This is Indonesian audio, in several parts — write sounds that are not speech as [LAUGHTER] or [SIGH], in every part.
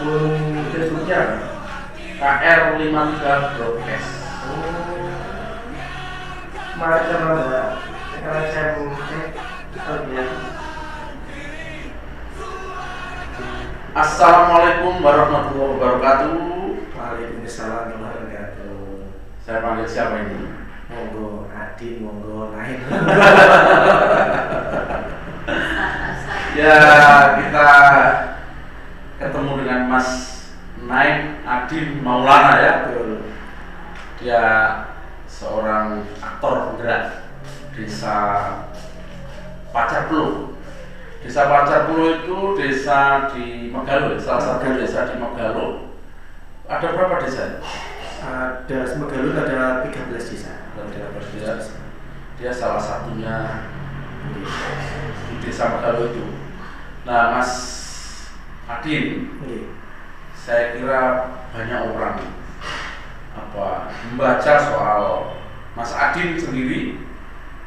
akun Facebooknya KR53 Broadcast. kemarin kan ada sekarang saya mau cek Assalamualaikum warahmatullahi wabarakatuh. Waalaikumsalam warahmatullahi wabarakatuh Saya panggil siapa ini? monggo Adi monggo lain [LAUGHS] Ya kita ketemu dengan Mas Naim Adin Maulana ya. betul Dia seorang aktor penggerak desa Pacar Pelu. Desa Pacar Pelu itu desa di Megalo, ya, salah satu desa di Megalo. Ada berapa desa? ada Semegalut ada 13 desa Ada 13 desa. Dia salah satunya di desa Megalo itu. Nah, Mas Adin, Iya. saya kira banyak orang apa membaca soal Mas Adin sendiri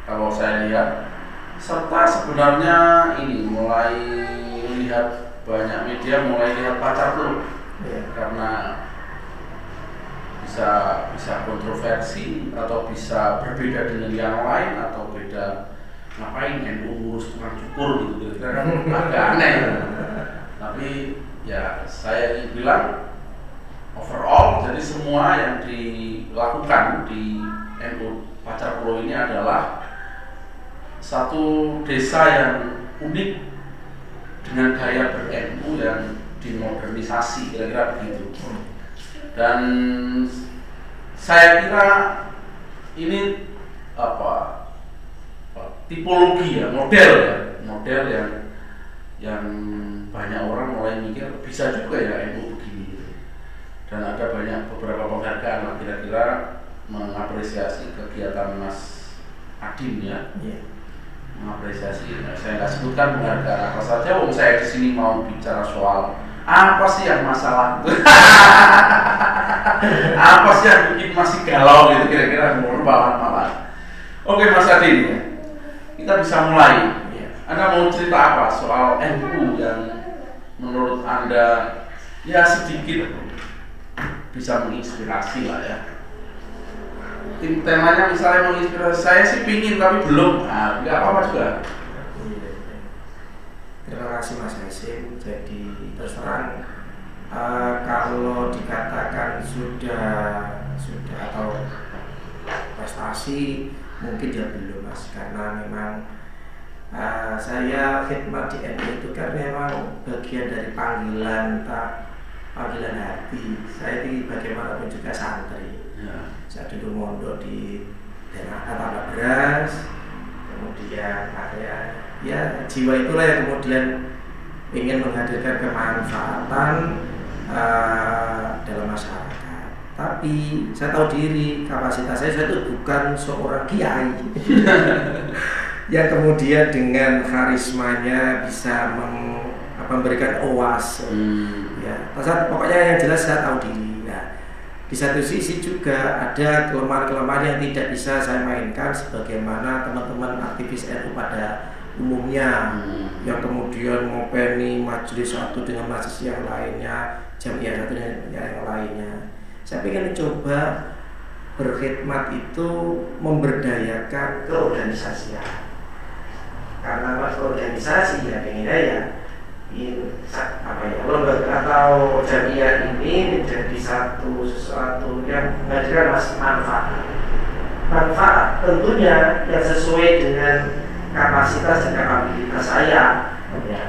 kalau saya lihat serta sebenarnya ini mulai lihat banyak media mulai lihat pacar dulu Iya. karena bisa bisa kontroversi atau bisa berbeda dengan yang lain atau beda ngapain NU ngurus tukang cukur gitu kira-kira kan agak aneh tapi ya saya bilang overall jadi semua yang dilakukan di NU Pacar Pulau ini adalah satu desa yang unik dengan gaya ber-NU yang dimodernisasi kira-kira begitu. Dan saya kira ini apa tipologi ya model ya model yang yang banyak orang mulai mikir bisa juga ya NU begini gitu. dan ada banyak beberapa penghargaan lah kira-kira mengapresiasi kegiatan Mas Adin ya Iya. mengapresiasi nah, saya nggak sebutkan penghargaan apa saja wong saya di sini mau bicara soal apa sih yang masalah [LAUGHS] apa sih yang bikin masih galau gitu kira-kira malah malah oke Mas Adin ya kita bisa mulai Iya. anda mau cerita apa soal NU yang menurut Anda ya sedikit bisa menginspirasi lah ya. Tim temanya misalnya menginspirasi saya sih pingin tapi belum, nah, nggak apa-apa juga. Terima kasih Mas Hasim. Jadi terus eh, kalau dikatakan sudah sudah atau prestasi mungkin dia belum Mas karena memang eh, saya khidmat di NU itu kan memang bagian dari panggilan tak panggilan hati. Saya ini bagaimanapun juga santri Ya. saya dulu mondok di daerah Atapa Beras kemudian area ya jiwa itulah yang kemudian ingin menghadirkan kemanfaatan eh, dalam masyarakat tapi saya tahu diri kapasitas saya saya itu bukan seorang kiai [LAUGHS] yang kemudian dengan karismanya bisa mem- apa, memberikan oas Hmm. ya pasal pokoknya yang jelas saya tahu diri nah di satu sisi juga ada kelemahan-kelemahan yang tidak bisa saya mainkan sebagaimana teman-teman aktivis NU pada umumnya Hmm. yang kemudian ngopeni majelis satu dengan majelis yang lainnya jamiah satu dengan yang lainnya saya ingin mencoba berkhidmat itu memberdayakan keorganisasian karena mas organisasi ya pengennya ya sa- apa ya lembaga atau jamiah ini menjadi satu sesuatu yang menghadirkan mas manfaat. Manfaat tentunya yang sesuai dengan kapasitas dan kapabilitas saya ya.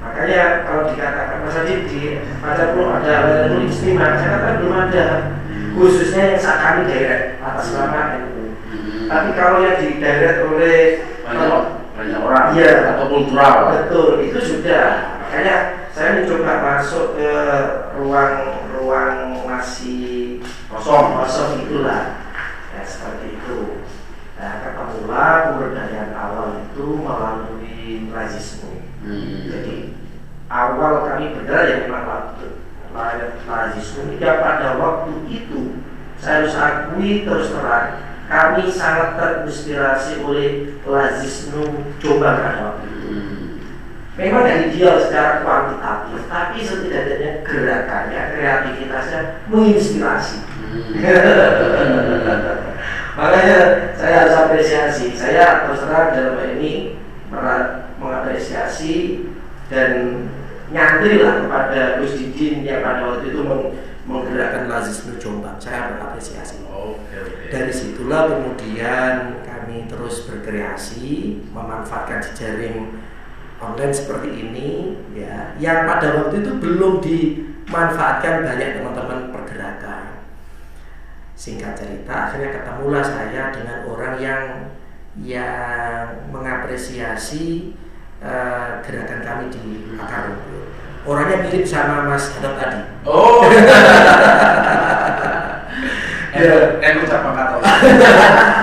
Makanya kalau dikatakan Mas Adi di pada belum ada NU istimewa saya katakan belum ada. Khususnya yang saat kami daerah atas nama NU Hmm. tapi kalau yang di daerah oleh Iya. atau kultural. Betul, itu sudah. Makanya saya mencoba masuk ke ruang-ruang masih Kosong. kosong itulah. Ya seperti itu. Nah, ketemulah pemberdayaan awal itu melalui lazisme. Hmm. Jadi awal kami bergerak ya memang waktu lazisme. Ya pada waktu itu saya harus akui terus terang kami sangat terinspirasi oleh coba pada waktu itu. Hmm. memang dari dia secara kuantitatif tapi setidaknya gerakannya kreativitasnya menginspirasi [LAUGHS] makanya saya harus apresiasi saya terus terang dalam hal ini mengapresiasi dan nyantri lah kepada Gus Didin yang pada waktu itu meng menggerakkan Lazisme Jombang. Saya berapresiasi dari situlah kemudian kami terus berkreasi memanfaatkan jejaring online seperti ini ya yang pada waktu itu belum dimanfaatkan banyak teman-teman pergerakan. Singkat cerita akhirnya ketemulah saya dengan orang yang yang mengapresiasi uh, gerakan kami di akar rumput orangnya mirip sama Mas Hadap tadi. Oh. Ya NU cabang katolik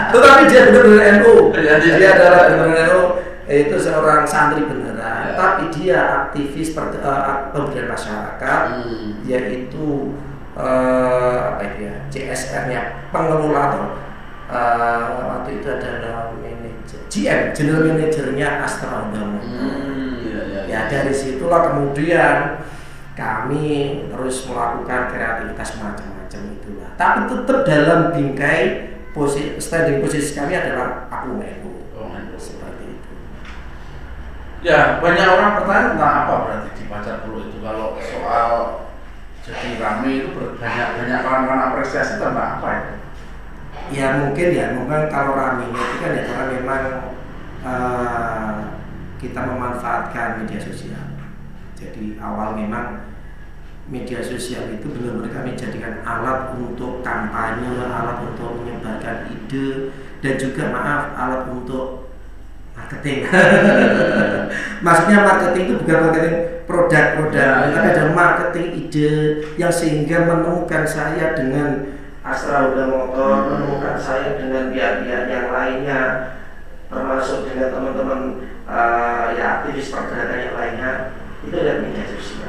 tetapi dia benar-benar NU iya, dia adalah benar-benar NU itu seorang santri beneran. Ya. tapi dia aktivis per, uh, pemberdayaan masyarakat hmm. yaitu uh, apa ya CSR-nya pengelola atau uh, waktu itu adalah manajer GM general manajernya Astra Udama hmm, ya, dari situlah kemudian kami terus melakukan kreativitas macam-macam itulah. Tapi tetap dalam bingkai posisi standing posisi kami adalah aku mengu oh, seperti itu. Ya banyak orang bertanya tentang apa berarti di pacar puluh itu. Kalau soal jadi rame itu banyak banyak kawan-kawan apresiasi tentang apa itu? Ya mungkin ya. Mungkin kalau rame itu kan ya karena memang uh, kita memanfaatkan media sosial jadi awal memang media sosial itu benar-benar kami jadikan alat untuk kampanye, alat untuk menyebarkan ide dan juga maaf alat untuk marketing. [LAUGHS] Maksudnya marketing itu bukan marketing produk-produk, ya, tapi ada marketing ide yang sehingga menemukan saya dengan Astra Uda Motor, hmm. menemukan saya dengan pihak-pihak yang lainnya, termasuk dengan teman-teman uh, ya aktivis pergerakan yang lainnya, itu adalah media sosial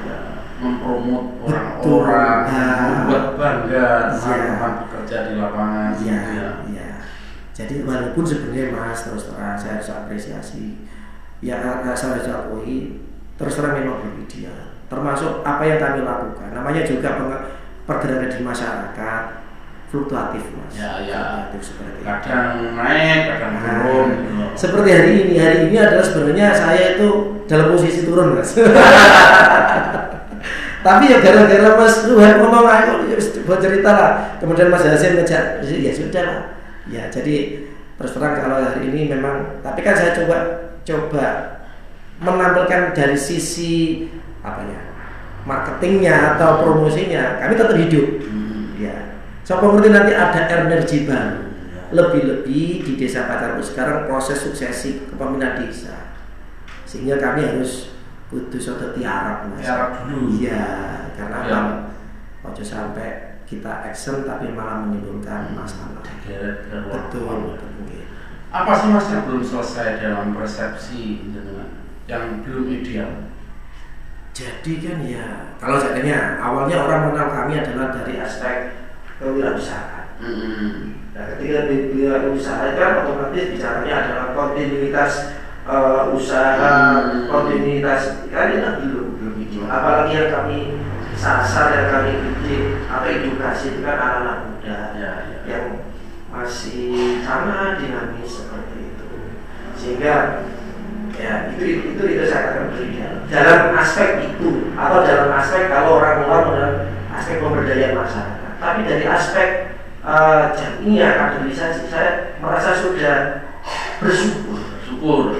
mempromot orang-orang, membuat bangga teman-teman bekerja di lapangan. Gitu ya. iya. Jadi walaupun sebenarnya Mas terus terang saya harus apresiasi, ya saya harus akui terus terang memang bermedia. Termasuk apa yang kami lakukan, namanya juga pergerakan di masyarakat fluktuatif mas. Ya ya. Fluktuatif seperti kadang itu. naik, kadang nah, turun. Gitu. Seperti hari ini, hari ini adalah sebenarnya saya itu dalam posisi turun mas. [LAUGHS] Tapi ya gara-gara Mas Tuhan ngomong ayo ya buat cerita lah. Kemudian Mas Hasim ngejak, ya sudah lah. Ya jadi terus terang kalau hari ini memang, tapi kan saya coba coba menampilkan dari sisi apa ya marketingnya atau promosinya kami tetap hidup. Hmm. Ya. So pengerti nanti ada energi baru. Lebih-lebih di desa Pacarku sekarang proses suksesi kepemimpinan desa, sehingga kami harus kudu soto tiarap mas. Tiarap dulu. Iya karena ya. ojo sampai kita action tapi malah menimbulkan masalah. Betul, betul apa sih mas yang belum selesai dalam persepsi yang belum ideal? Jadi kan ya kalau seandainya awalnya orang mengenal kami adalah dari aspek kewirausahaan. Mm -hmm. nah ketika berwirausaha kan otomatis bicaranya adalah kontinuitas uh, usaha hmm. kontinuitas. Kan itu belum belum itu apalagi yang kami sasar yang kami bikin apa edukasi itu kan anak-anak muda ya, ya. yang masih sama dinamis seperti itu. Sehingga ya itu itu itu, itu saya akan berikan dalam aspek itu atau dalam aspek kalau orang luar dalam aspek pemberdayaan masyarakat tapi dari aspek uh, jamiah kaderisasi saya merasa sudah bersyukur. Syukur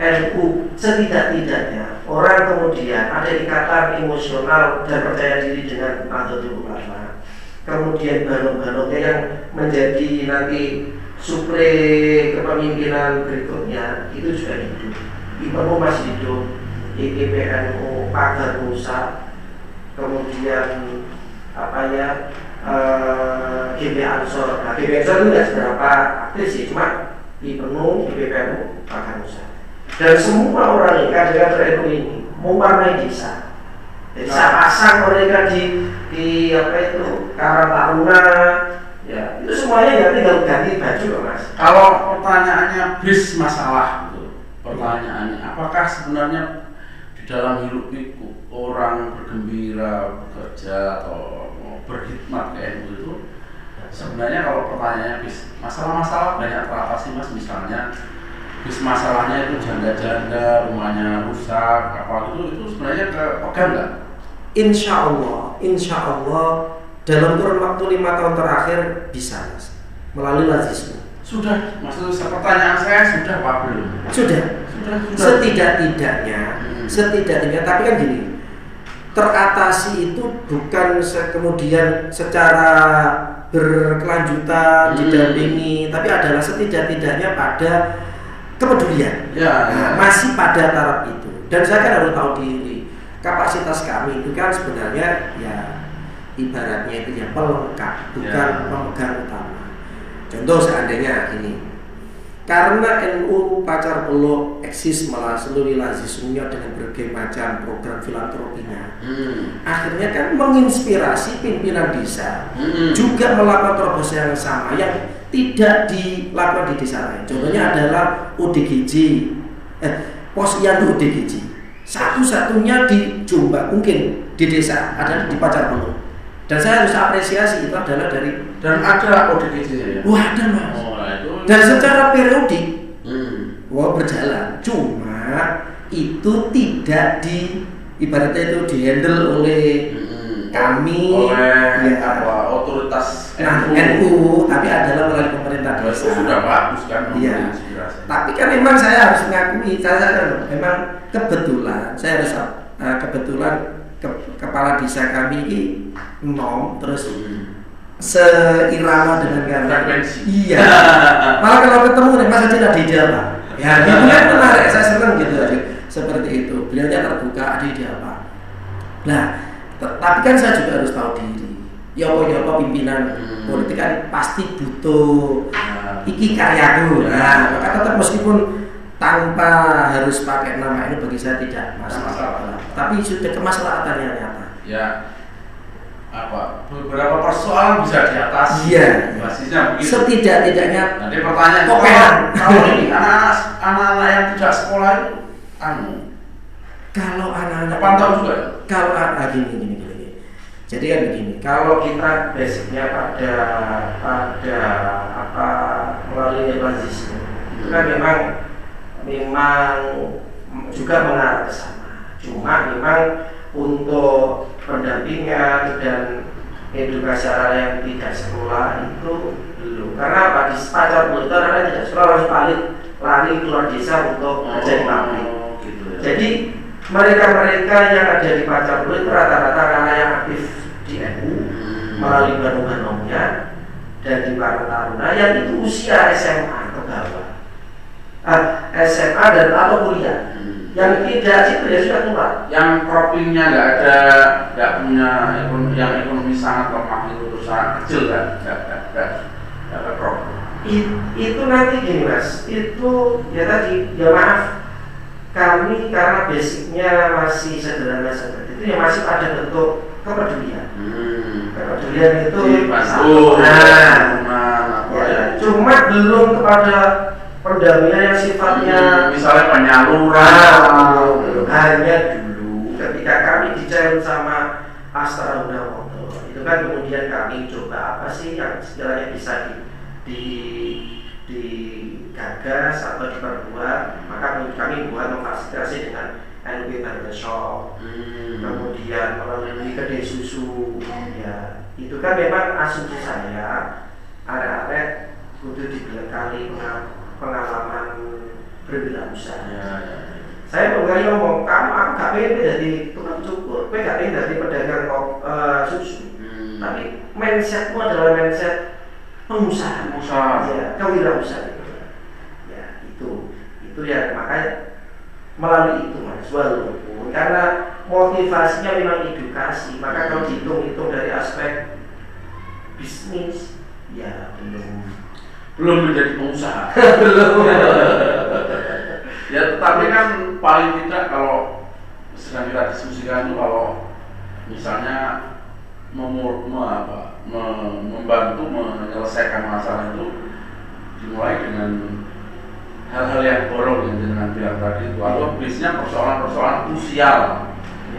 NU setidak-tidaknya orang kemudian ada ikatan emosional dan percaya diri dengan Nahdlatul Ulama kemudian balon-balonnya yang menjadi nanti supre kepemimpinan berikutnya itu juga hidup. IPNU masih hidup IPPNU Pagar Musa kemudian apa ya eh, GB Ansor. Nah GB Ansor itu tidak seberapa aktif sih cuma IPNU IPPNU Pagar Musa dan semua orang ini kader-kader NU ini mewarnai desa. Jadi saya pasang mereka di di apa itu Karang Taruna. Ya itu semuanya ya tinggal ganti baju loh mas. Kalau pertanyaannya bis masalah gitu. Pertanyaannya apakah sebenarnya di dalam hidup itu orang bergembira bekerja atau berkhidmat ke NU itu sebenarnya kalau pertanyaannya bis masalah-masalah banyak teratasi mas misalnya bis masalahnya itu janda-janda rumahnya rusak apa itu itu sebenarnya ke pegang nggak Insya Allah, insya Allah dalam kurun waktu lima tahun terakhir bisa mas melalui lazisme. sudah maksud pertanyaan saya sudah apa belum Sudah, sudah sudah setidak-tidaknya, Hmm. setidak-tidaknya. Tapi kan gini, teratasi itu bukan se- kemudian secara berkelanjutan Hmm. didampingi, tapi adalah setidak-tidaknya pada kepedulian. ya, ya. Masih pada taraf itu. Dan saya kan harus tahu diri. Kapasitas kami itu kan sebenarnya ya ibaratnya itu ya pelengkap, bukan Ya. pemegang utama. Contoh seandainya ini, karena NU Pacar Peluk eksis melalui lazismnya dengan berbagai macam program filantropinya, Hmm. akhirnya kan menginspirasi pimpinan desa Hmm. juga melakukan terobosan yang sama yang tidak dilakukan di desa lain. Contohnya adalah ODGJ, eh, posyandu ODGJ. Satu-satunya di Jombang mungkin di desa ada di Pacar Peluk. Dan saya harus apresiasi itu adalah dari dan ada ODGJ ya wah ada mas. Oh nah Dan secara periodik hmm. wah berjalan. Cuma itu tidak di ibaratnya itu dihandle oleh Hmm. kami oleh ya, apa otoritas nah, NU. NU tapi adalah melalui pemerintah itu desa. sudah bagus kan Iya. Tapi kan memang saya harus mengakui, saya kan memang kebetulan, saya harus uh, kebetulan ke- kepala desa kami ini nom terus Hmm. Seirama dengan. Frekuensi. Iya. [LAUGHS] Malah kalau ketemu nih Mas Haji ada ide apa? Ya [LAUGHS] itu kan menarik, saya senang gitu aja. Seperti itu. Beliaunya terbuka ada ide apa. Nah, tapi kan saya juga harus tahu diri. Ya apa ya apa pimpinan Hmm. politik kan pasti butuh Nah, iki karyaku. Nah, maka tetap meskipun tanpa harus pakai nama ini bagi saya tidak masalah. Masalah. Tapi sudah kemaslahatannya nyata. ya apa beberapa persoalan bisa diatasi Iya. basisnya begitu Setidak-tidaknya nanti pertanyaan Oke. kalau, ini anak-anak anak-anak yang tidak sekolah itu anu kalau anak-anak pantau juga ya? kalau ah, gini, gini gini gini. Jadi kan begini, kalau kita basicnya pada pada apa melalui bazisme itu kan memang memang juga mengarah ke sana. Cuma memang untuk pendampingan dan edukasi arah yang tidak sekolah itu belum. Karena apa di pacar itu anak tidak sekolah harus balik lari keluar desa untuk pabrik. Oh, gitu ya. Jadi mereka-mereka yang ada di Pacar itu rata-rata anak yang aktif di NU Hmm. melalui bandung-bandungnya dan di Parang Taruna yang itu usia SMA ke bawah. Ah, SMA dan atau kuliah. Yang tidak itu ya sudah tua. yang profilnya nggak ada nggak punya ekonomi yang ekonomi sangat lemah itu terus sangat kecil kan nggak nggak nggak nggak ada problem I- itu nanti gini mas, itu ya tadi ya maaf kami karena basicnya masih sederhana seperti itu ya masih ada bentuk kepedulian. hmm. Kepedulian itu dibantu nah, rumah apa Ya, ya cuma belum kepada pendampingan yang sifatnya Hmm, misalnya penyaluran belum. hanya dulu ketika kami dicalon sama Astra Unawoto itu kan kemudian kami coba apa sih yang sekiranya bisa di, di digagas atau diperbuat maka kami- buat memfasilitasi dengan NW Barbershop Hmm. kemudian melalui kedai susu ya itu kan memang asumsi saya arek-arek kudu dibekali penga- pengalaman berwirausaha. Ya, ya. saya mengenai ngomong kamu aku gak pengen jadi tukang cukur pengen gak pengen jadi pedagang kok eh, susu. Hmm. tapi mindsetmu adalah mindset pengusaha. Pengusaha. ya kewirausahaan. Itu ya itu. Itu ya makanya melalui itu mas walaupun karena motivasinya memang edukasi maka kalau dihitung-hitung dari aspek bisnis ya belum belum menjadi pengusaha. [LAUGHS] Belum. Ya tetapi kan paling tidak kalau sedang kita diskusikan itu kalau misalnya memur, me, apa, me- membantu menyelesaikan masalah itu dimulai dengan hal-hal yang borong yang dengan bilang tadi itu atau bisnya persoalan-persoalan krusial.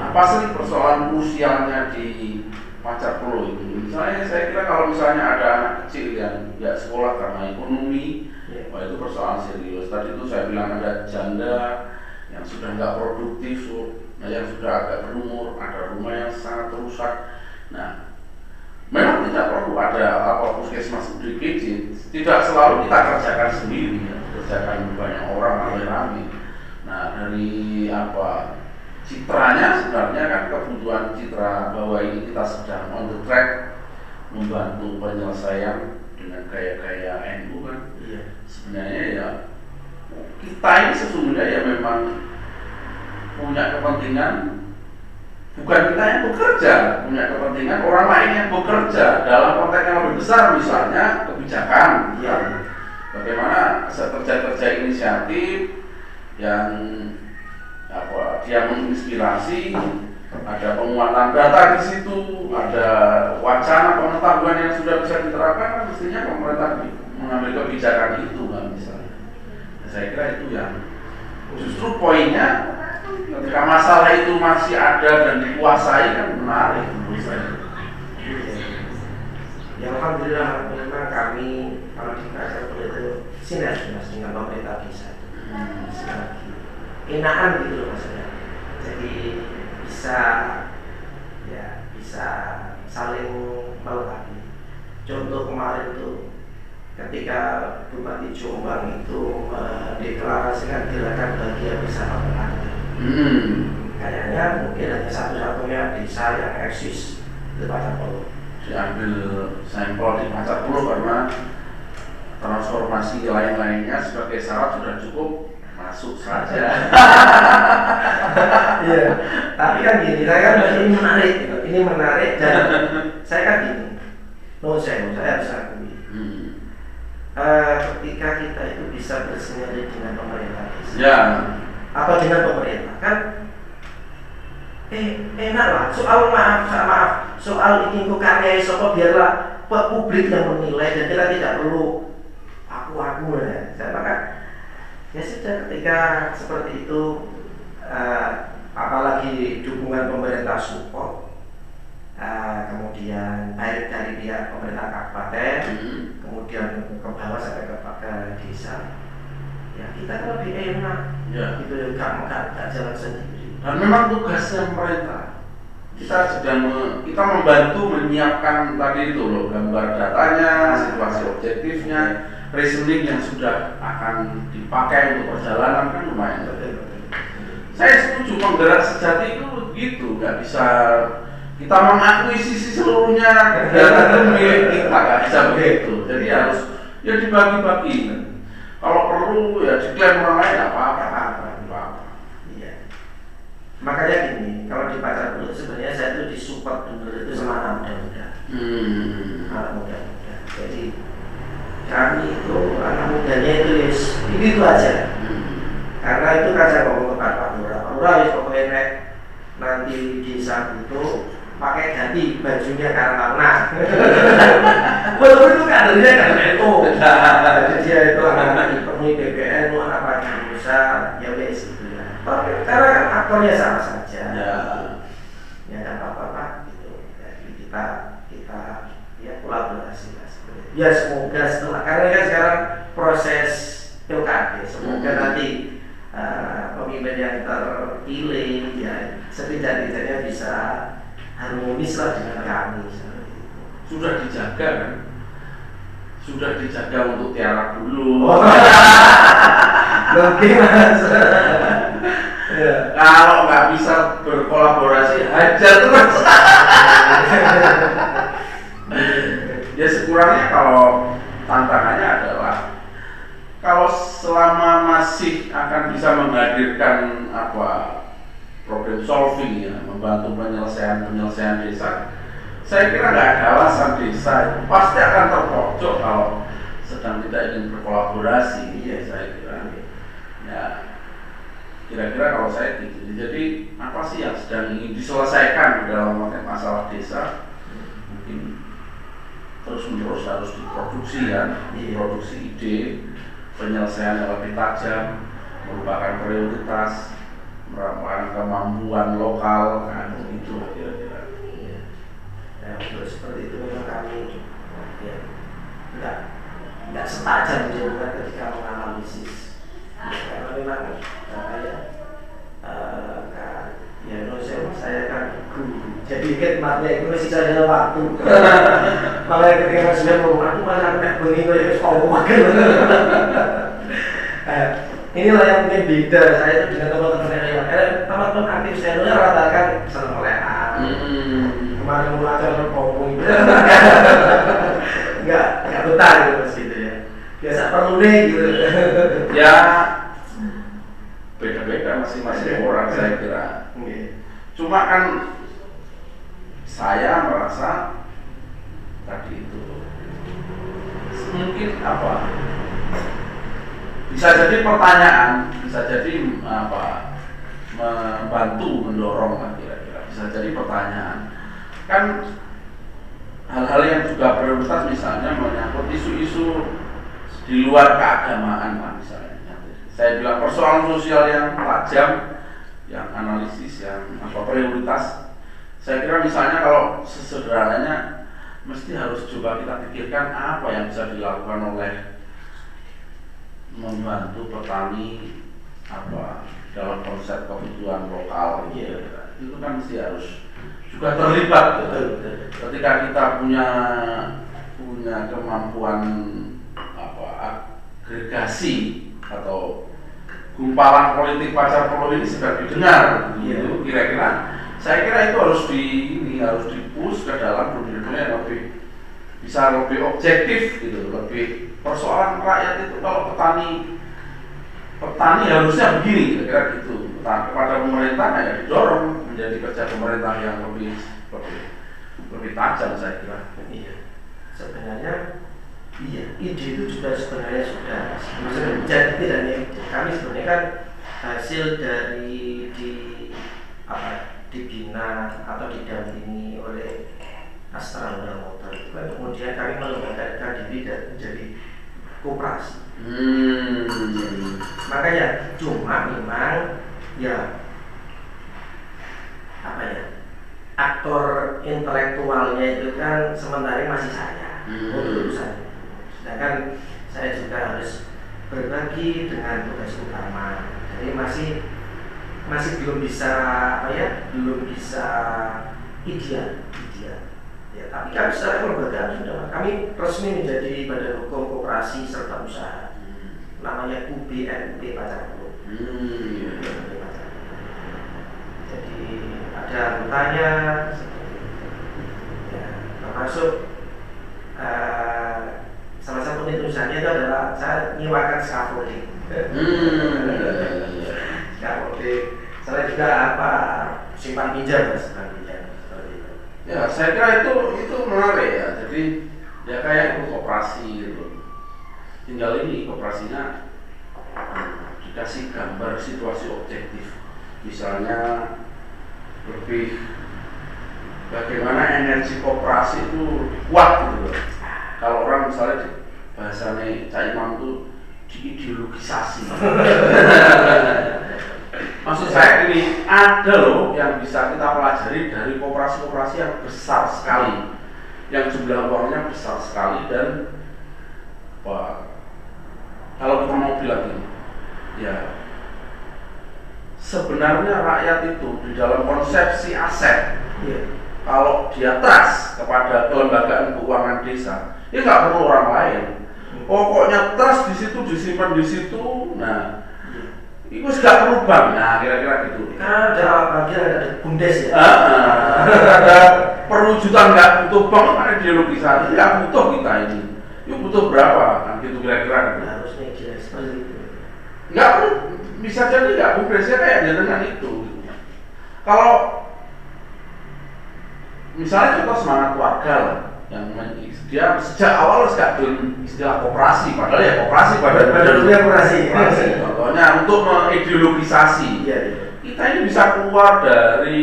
Apa sih persoalan krusialnya di pacar pro itu misalnya saya kira kalau misalnya ada anak kecil yang nggak sekolah karena ekonomi Ya. wah itu persoalan serius. Tadi itu saya bilang ada janda yang sudah nggak produktif nah yang sudah agak berumur ada rumah yang sangat rusak. Nah memang tidak perlu ada apa puskesmas UDGJ tidak selalu kita kerjakan sendiri ya. kerjakan banyak orang rame-rame. Nah dari apa citranya sebenarnya kan kebutuhan citra bahwa ini kita sedang on the track membantu penyelesaian dengan gaya-gaya NU kan Iya. sebenarnya ya kita ini sesungguhnya ya memang punya kepentingan bukan kita yang bekerja punya kepentingan orang lain yang bekerja dalam konteks yang lebih besar misalnya kebijakan Iya. bagaimana kerja-kerja inisiatif yang apa dia menginspirasi ada penguatan data di situ ada wacana pengetahuan yang sudah bisa diterapkan kan mestinya pemerintah mengambil kebijakan itu kan misalnya. Nah, saya kira itu yang justru poinnya ketika masalah itu masih ada dan dikuasai kan menarik menurut saya. Ya Alhamdulillah memang kami kalau di Kajar itu sinergi mas dengan pemerintah itu sinergi. Enakan gitu loh maksudnya jadi bisa ya bisa saling melengkapi contoh kemarin itu ketika Bupati Jombang itu mendeklarasikan gerakan bahagia bersama petani hmm. kayaknya mungkin hanya satu-satunya desa yang eksis di Polo. Diambil sampel di Pulau karena transformasi lain-lainnya sebagai syarat sudah cukup masuk saja. [LAUGHS] Iya. Tapi kan gini, saya kan ini menarik, gitu. ini menarik dan [LAUGHS] saya kan gini. No saya, saya harus akui. Hmm. Eh, ketika kita itu bisa bersinergi dengan pemerintah desa Ya, atau dengan pemerintah kan eh enak lah soal maaf soal maaf soal ingin ku karyai sopo biarlah publik yang menilai dan kita tidak perlu aku aku ya saya maka ya sudah ketika seperti itu eh, apalagi dukungan pemerintah support eh, kemudian baik dari pihak pemerintah kabupaten Hmm. kemudian ke bawah sampai ke, ke desa ya kita kan lebih enak ya. gitu ya gak gak gak jalan sendiri Dan memang tugasnya pemerintah. Kita sedang me- kita membantu menyiapkan tadi itu loh gambar datanya, situasi objektifnya, reasoning yang sudah akan dipakai untuk perjalanan kan lumayan. Saya setuju penggerak sejati itu begitu, nggak bisa kita mengakuisisi seluruhnya kegiatan itu milik kita, nggak bisa begitu. Jadi harus ya dibagi-bagi. Kalau perlu ya diklaim orang lain nggak apa-apa, nggak apa-apa. Iya. Makanya gini, kalau di pacar dulu sebenarnya saya itu disupport bener itu sama anak muda-muda, Hmm. anak muda-muda. Jadi kami itu anak mudanya itu yes, itu, itu aja. Hmm. Karena itu kan saya ngomong ke Pak Lurah, Pak Lurah wis pokoknya nanti di saat itu pakai ganti bajunya karena Walaupun [LAUGHS] itu kadernya karena itu Jadi dia itu anak dipenuhi BPN, anak pagi Musa, ya wes ya Tapi karena kan aktornya sama saja Ya. Ya kan apa-apa gitu Jadi kita, kita ya kolaborasi. Ya semoga setelah, karena kan sekarang proses pilkada Semoga Hmm. nanti eh, pemimpin yang terpilih ya setidak-tidaknya bisa harmonis lah dengan kami. Sudah dijaga kan? Sudah dijaga untuk tiarap dulu. Oh. [LAUGHS] Oke mas. ya. Kalau nggak bisa berkolaborasi, hajar terus. [LAUGHS] [LAUGHS] ya sekurangnya kalau tantangannya adalah kalau selama masih akan bisa menghadirkan apa problem solving ya, membantu penyelesaian penyelesaian desa, saya kira nggak ada alasan desa pasti akan terpojok kalau sedang tidak ingin berkolaborasi. Iya, saya kira. Ya, kira-kira kalau saya gitu. Jadi apa sih yang sedang ingin diselesaikan di dalam masalah desa? Terus menerus harus diproduksi ya, diproduksi ide penyelesaian yang lebih tajam, merupakan prioritas merupakan kemampuan lokal kan itu kira-kira Iya. Ya, seperti itu memang kami ya enggak enggak setajam juga ketika menganalisis. Ya, karena memang apa ya eh, kan, ya menurut saya, saya kan guru. Jadi khidmatnya itu masih saja waktu. [LAUGHS] Malah ketika sudah mau aku malah kayak begini kayak sombong makan. [LAUGHS] Eh, inilah yang mungkin beda. Saya itu dengan teman-teman saya yang eh, teman-teman aktif saya itu rata kan senang melehat Hmm. kemarin mau acara berkompung [LAUGHS] nggak nggak betah gitu mas gitu ya. Biasa perlu deh gitu. [LAUGHS] Ya beda-beda masing-masing orang saya kira. Oke. cuma kan saya merasa tadi itu. Mungkin apa? Bisa jadi pertanyaan bisa jadi apa membantu mendorong lah kira-kira. Bisa jadi pertanyaan. Kan hal-hal yang juga prioritas misalnya menyangkut isu-isu di luar keagamaan lah misalnya. Saya bilang persoalan sosial yang tajam yang analisis yang apa prioritas. Saya kira misalnya kalau sesederhananya mesti harus coba kita pikirkan apa yang bisa dilakukan oleh membantu petani apa dalam konsep kebutuhan lokal gitu. itu kan mesti harus juga terlibat gitu. ketika kita punya punya kemampuan apa agregasi atau gumpalan politik pacar polo ini sedang didengar gitu kira-kira saya kira itu harus di ini harus dipush ke dalam dunia yang lebih bisa lebih objektif gitu lebih persoalan rakyat itu kalau petani petani harusnya begini kira-kira gitu. Nah, kepada pemerintah ya didorong menjadi kerja pemerintah yang lebih lebih lebih tajam saya kira. Iya. Sebenarnya iya ide itu juga sebenarnya sudah. Maksudnya jadi tidak nih kami sebenarnya kan hasil dari di apa dibina atau didampingi oleh Astra Muda Motor itu kan kemudian kami melembagakan diri dan menjadi koperasi hmm. makanya cuma memang ya apa ya aktor intelektualnya itu kan sementara masih saya Hmm. untuk urusan sedangkan saya juga harus berbagi dengan tugas utama jadi masih masih belum bisa apa ya belum bisa ideal ideal ya tapi kami secara kelembagaan sudah kami resmi menjadi badan hukum koperasi serta usaha namanya UBNUP Pacar. Hmm. Jadi ada anggotanya ya, termasuk eh, salah satu tulisannya itu adalah saya nyewakan scaffolding. Hmm. [LAUGHS] scaffolding. Saya juga apa simpan pinjam, Mas, simpan pinjam seperti itu. Ya, saya kira itu itu menarik ya. Jadi ya kayak itu koperasi gitu. Tinggal ini koperasinya hmm, dikasih gambar situasi objektif. Misalnya lebih bagaimana energi koperasi itu kuat gitu loh. Kalau orang misalnya di bahasanya Cak Imam itu diideologisasi. [LAUGHS] Maksud saya ini ada loh yang bisa kita pelajari dari koperasi-koperasi yang besar sekali, yang jumlah uangnya besar sekali dan apa, kalau kita mau bilang ini, ya sebenarnya rakyat itu di dalam konsepsi aset Iya. kalau dia trust kepada kelembagaan keuangan desa, ya nggak perlu orang lain. Pokoknya trust di situ disimpan di situ, nah itu nggak perlu bank, nah kira-kira gitu. Karena ada bagian ada bumdes ya. Ah, ah, ada perwujudan nggak butuh bank kan ideologisasi, nggak butuh kita ini. Yuk butuh berapa kan gitu kira-kira gitu. Harusnya kira seperti itu. nggak perlu bisa jadi nggak bumdesnya kayak dengan itu kalau misalnya contoh semangat warga lah yang men- dia sejak awal sudah bikin istilah koperasi padahal ya koperasi pada Pada dulunya koperasi. koperasi. Contohnya untuk mengideologisasi. Iya, iya. kita ini bisa keluar dari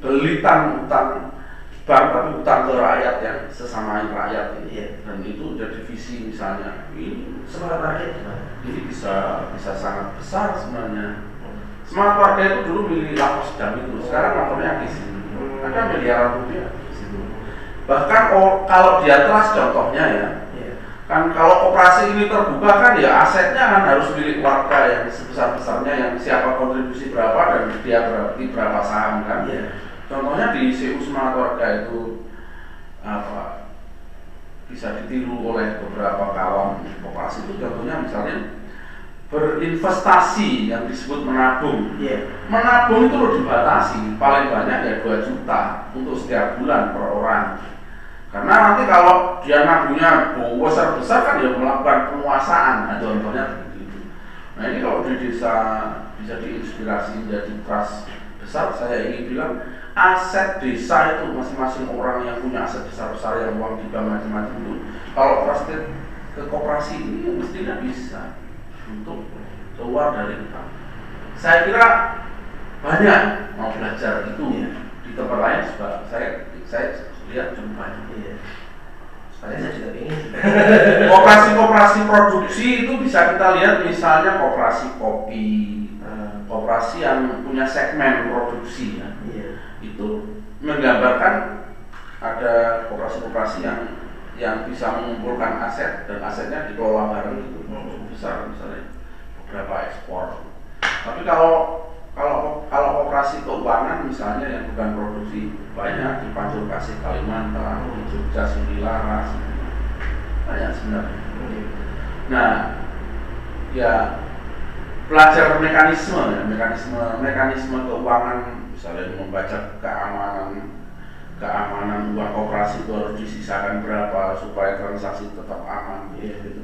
belitan utang bank tapi utang ke rakyat yang sesama rakyat ini. Iya. dan itu jadi visi misalnya. Ini Semangat rakyat. Ini bisa bisa sangat besar sebenarnya. Semangat warga itu dulu milih lapas dam itu. Sekarang kantornya di sini ada miliaran rupiah bahkan oh, kalau di atas contohnya ya Iya. kan kalau operasi ini terbuka kan ya asetnya kan harus milik warga yang sebesar besarnya yang siapa kontribusi berapa dan dia berarti berapa saham kan Iya. contohnya di CU semangat warga itu apa bisa ditiru oleh beberapa kawan koperasi itu contohnya misalnya berinvestasi yang disebut menabung Iya. menabung itu dibatasi paling banyak ya 2 juta untuk setiap bulan per orang karena nanti kalau dia nabungnya besar besar kan dia melakukan penguasaan. Nah, contohnya begitu nah ini kalau di desa bisa diinspirasi menjadi trust besar saya ingin bilang aset desa itu masing-masing orang yang punya aset besar-besar yang uang di bank macam-macam itu kalau trusted ke koperasi ini ya mestinya bisa untuk keluar dari utang saya kira banyak mau belajar itu Iya. di tempat lain sebab saya saya lihat cukup banyak Iya. Saya juga ingin. [LAUGHS] koperasi-koperasi produksi itu bisa kita lihat misalnya koperasi kopi Eh, koperasi yang punya segmen produksi ya Iya. itu menggambarkan ada koperasi-koperasi yang yang bisa mengumpulkan aset dan asetnya dikelola bareng itu cukup besar misalnya beberapa ekspor tapi kalau kalau kalau operasi keuangan misalnya yang bukan produksi banyak di Pancur Kasih Kalimantan di Jogja Sumbilaras banyak sebenarnya nah ya belajar mekanisme ya mekanisme mekanisme keuangan misalnya membaca keamanan keamanan uang koperasi itu harus disisakan berapa supaya transaksi tetap aman Iya. gitu.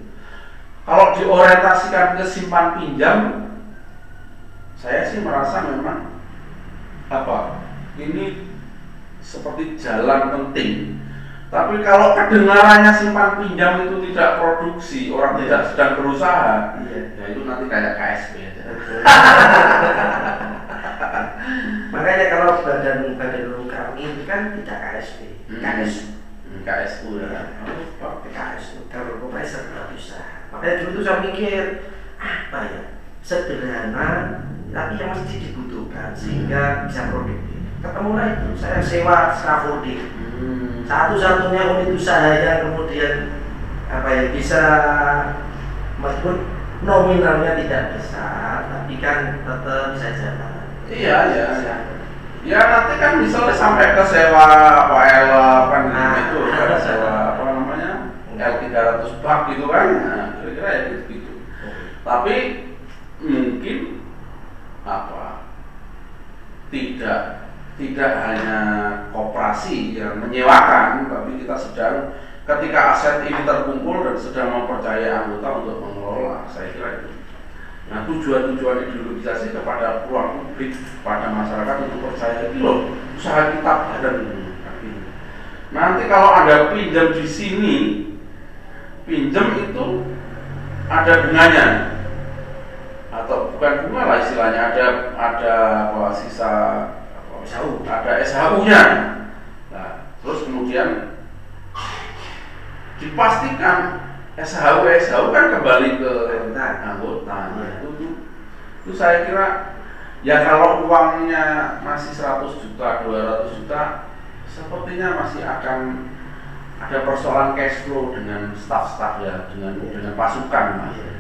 Kalau diorientasikan ke simpan pinjam, saya sih merasa memang apa ini seperti jalan penting. Tapi kalau kedengarannya simpan pinjam itu tidak produksi, orang tidak sedang berusaha, Iya. ya itu nanti kayak KSP aja. [LAUGHS] Makanya kalau badan badan kami itu kan tidak KSP, Hmm. KS, Hmm, KSU ya. PKS itu kalau profesor nggak bisa. Makanya dulu tuh saya mikir apa ya sederhana tapi yang mesti dibutuhkan sehingga bisa produktif. Ketemulah itu saya sewa scaffolding Hmm. satu-satunya unit usaha yang kemudian apa ya bisa meskipun nominalnya tidak besar tapi kan tetap bisa jalan. Iya, iya, iya. Ya nanti kan misalnya sampai ke sewa apa L kan Nah. itu kan sewa apa namanya L 300 bak gitu kan, nah, kira-kira ya gitu, gitu. Tapi mungkin apa tidak hanya koperasi yang menyewakan, tapi kita sedang ketika aset ini terkumpul dan sedang mempercayai anggota untuk mengelola, saya kira itu. Nah tujuan-tujuan ideologisasi kepada ruang publik, kepada masyarakat untuk percaya itu loh usaha kita bareng. Nanti kalau ada pinjam di sini, pinjam itu ada bunganya atau bukan bunga lah istilahnya ada ada apa sisa SHU. ada SHU-nya. Nah, terus kemudian dipastikan SHU SHU kan kembali ke Anggota. anggota. Nah, Iya. itu, itu, itu saya kira ya kalau uangnya masih 100 juta, 200 juta, sepertinya masih akan ada persoalan cash flow dengan staff-staff ya, dengan Iya. dengan pasukan. Mas.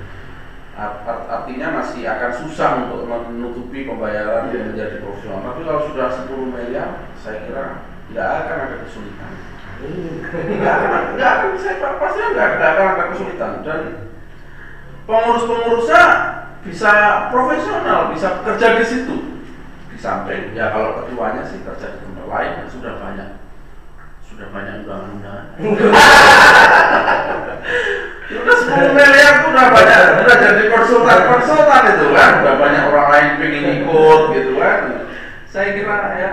Iya. Art- art- artinya masih akan susah untuk menutupi pembayaran Iya. yang menjadi profesional. Tapi kalau sudah 10 miliar, saya kira nggak akan ada kesulitan. Nggak akan, nggak akan saya pasti nggak nggak akan ada kesulitan dan pengurus-pengurusnya bisa profesional, bisa kerja di situ. Di samping ya kalau ketuanya sih kerja di tempat lain kan sudah banyak sudah banyak undangan-undangan. [LAUGHS] Udah 10 miliar tuh udah banyak, udah jadi konsultan-konsultan itu kan, udah banyak orang lain pengen ikut gitu kan. Saya kira ya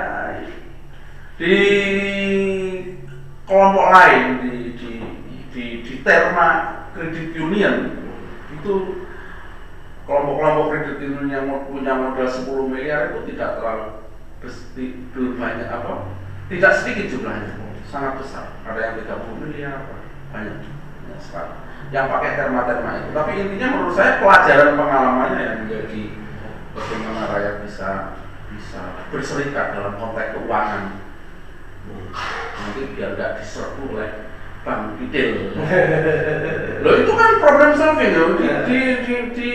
di kelompok lain di di di, di Terma Credit Union itu kelompok-kelompok kredit union yang punya modal 10 miliar itu tidak terlalu belum banyak apa tidak sedikit jumlahnya. Sangat besar. Ada yang 30 miliar banyak banyak sekali yang pakai terma-terma itu. Tapi intinya menurut saya pelajaran pengalamannya yang menjadi bagaimana rakyat bisa bisa berserikat dalam konteks keuangan. Nanti biar nggak diserbu oleh bang detail. Loh itu kan problem solving loh. Di, di, di, di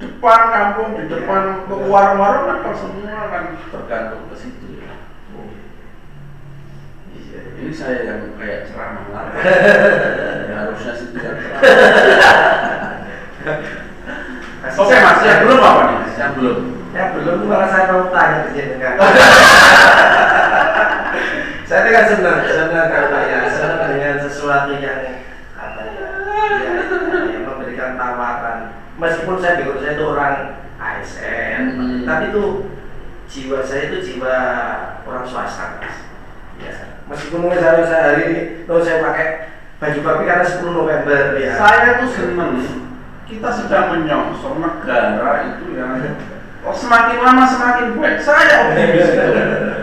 depan kampung di depan warung-warung kan semua kan tergantung ke situ ya. Ini saya yang kayak ceramah lah. [LAUGHS] ya, harusnya sih tidak ceramah. Oke mas, yang belum apa nih? Yang belum. Ya belum malah saya mau tanya ke jenengan. [LAUGHS] saya dengan senang, senang karena ya senang dengan sesuatu yang apa ya, ya, yang memberikan tawaran. Meskipun saya bingung saya itu orang ASN, Hmm. tapi itu jiwa saya itu jiwa orang swasta mas. Ya, meskipun misalnya saya hari ini, saya pakai baju babi karena 10 November ya. Saya tuh seneng kita sedang menyongsong negara itu yang oh, semakin lama semakin baik. Saya optimis.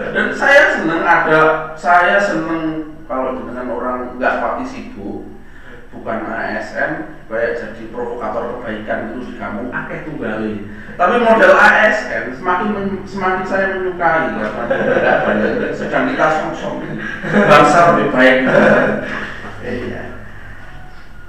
Dan saya seneng ada, saya seneng kalau dengan orang nggak pati sibuk, bukan ASN, kayak jadi provokator kebaikan itu di kamu, akeh tunggali. Tapi model ASN semakin men- semakin saya menyukai karena tidak banyak sedang kita song-song bangsa lebih baik. Iya.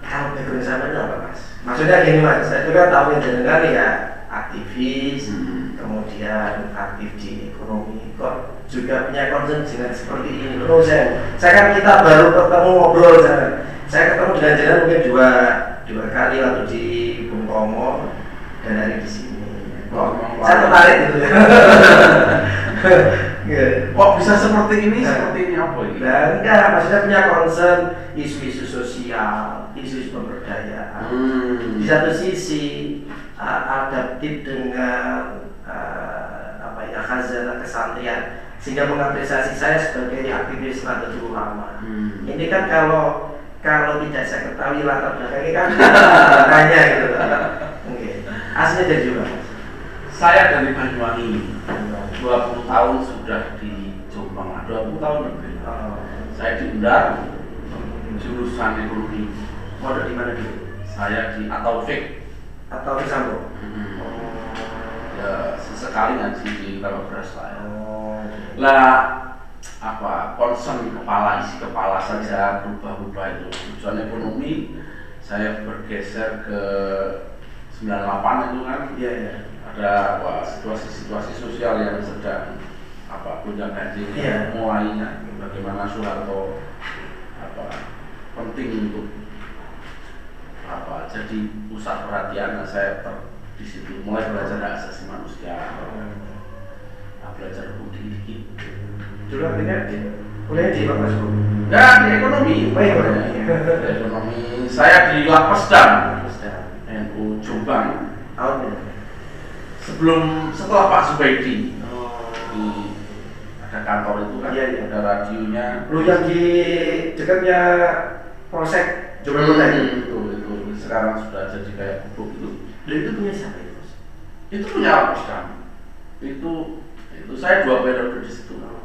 Kalau background sama itu apa mas? Maksudnya gini mas, saya juga tahu yang jenengan ya aktivis, Hmm. kemudian aktif di ekonomi, kok juga punya concern dengan seperti ini. Loh, saya, saya kan kita baru ketemu ngobrol, saya, saya ketemu dengan jenengan mungkin dua dua kali waktu di Bung Tomo dan hari di sini. Kok saya tertarik gitu ya. [LAUGHS] Iya. Kok bisa seperti ini? Seperti ini apa ini? Dan enggak, maksudnya punya concern isu-isu sosial, isu-isu pemberdayaan. Hmm. Di satu sisi uh, adaptif dengan uh, apa ya khazanah kesantrian sehingga mengapresiasi saya sebagai aktivis Nahdlatul Ulama. Hmm. Ini kan kalau kalau tidak saya ketahui latar belakangnya kan [LAUGHS] tanya gitu. Oke. Aslinya dari juga. Saya dari Banyuwangi. 20 tahun sudah di Jombang. lah, 20 tahun lebih. Oh. Saya di Undar, jurusan ekonomi. Mau di mana dulu? Saya di atau fik. Atau di Sambo? Ya sesekali ngaji di Kalau lah. ya. Oh. Lah concern kepala isi kepala saja berubah-ubah itu. Tujuan ekonomi saya bergeser ke 98 itu kan? Iya ya. ada situasi-situasi sosial yang sedang apa gonjang ganjing Iya. mulainya bagaimana Soeharto apa penting untuk apa jadi pusat perhatian. Nah, saya ter, di situ mulai belajar hak asasi manusia nah, belajar hukum dikit. Dulu akhirnya kuliah di mana mas? ya di ekonomi Oh, ekonomi. Di ekonomi saya di Lapesdan NU Jombang Tahun sebelum setelah Pak Zubaidi Oh. di ada kantor itu kan Iya, iya. ada radionya Lu yang di dekatnya Polsek Jombang Hmm, itu. itu itu sekarang sudah jadi kayak gubuk itu Lu itu punya siapa itu? Itu punya Lapesdan itu itu saya dua periode di situ itu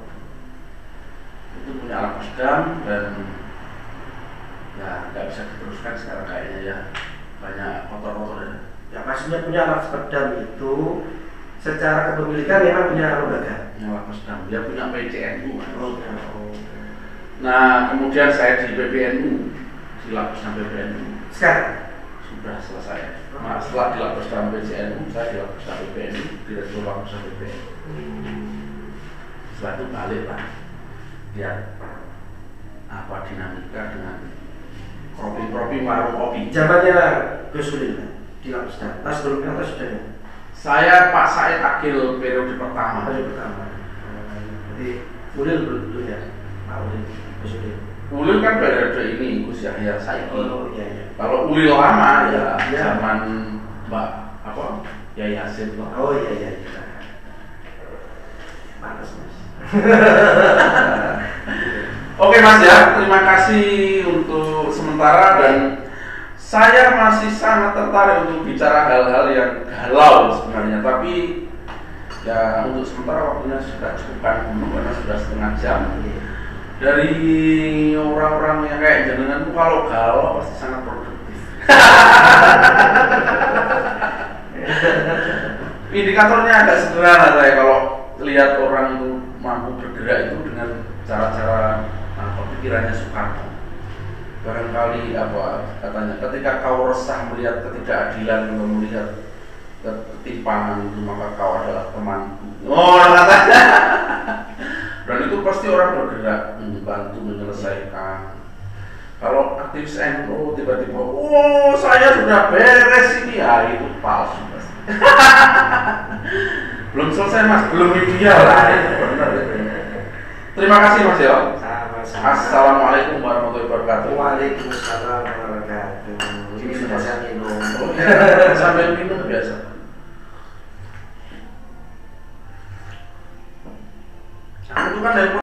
Lapesdan dan ya nggak bisa diteruskan sekarang kayaknya ya banyak kotor-kotor ya Ya maksudnya punya anak sepedam itu secara kepemilikan memang punya lembaga. yang Lapesdan dia punya PCNU kan. Oh. Nah, kemudian saya di PBNU, di Lapesdan PBNU Sekarang. sudah selesai. Nah, setelah di Lapesdan PCNU, saya di Lapesdan PBNU, direktur Lapesdan PBNU. Setelah itu balik lah, lihat apa dinamika dengan kopi-kopi warung kopi. Zamannya Gus Dur di Lapsdan. Nah sebelumnya atau sudah ya? Saya Pak Said Akil periode pertama. Hari pertama. Jadi Ulil dulu ya. Pak Ulil Gus Dur. Ulil kan periode ini Gus Yahya Saiki. Oh iya iya. Kalau Ulil lama ya Iya. zaman Mbak apa ya Yasin lah. Oh iya iya. iya. Pantas mas. [LAUGHS] Oke Mas ya, terima kasih untuk sementara dan saya masih sangat tertarik untuk bicara hal-hal yang galau sebenarnya, tapi ya untuk sementara waktunya sudah dulu karena sudah setengah jam. dari orang-orang yang kayak jenengan kalau galau pasti sangat produktif. [LAUGHS] Indikatornya agak sederhana saya kalau lihat orang itu mampu bergerak itu dengan cara-cara pikirannya Soekarno. Barangkali apa katanya ketika kau resah melihat ketidakadilan atau melihat ketimpangan itu maka kau adalah temanku. Oh katanya. [LAUGHS] Dan itu pasti orang bergerak membantu menyelesaikan. Kalau aktivis NU tiba-tiba, oh saya sudah beres ini ya itu palsu pasti. [LAUGHS] belum selesai mas, belum ideal lah itu. Terima kasih mas ya. Assalamualaikum warahmatullahi wabarakatuh. Waalaikumsalam warahmatullahi wabarakatuh. Ini sudah minum. [LAUGHS] Oh. Iya, Sambil minum biasa. Aku tuh kan dari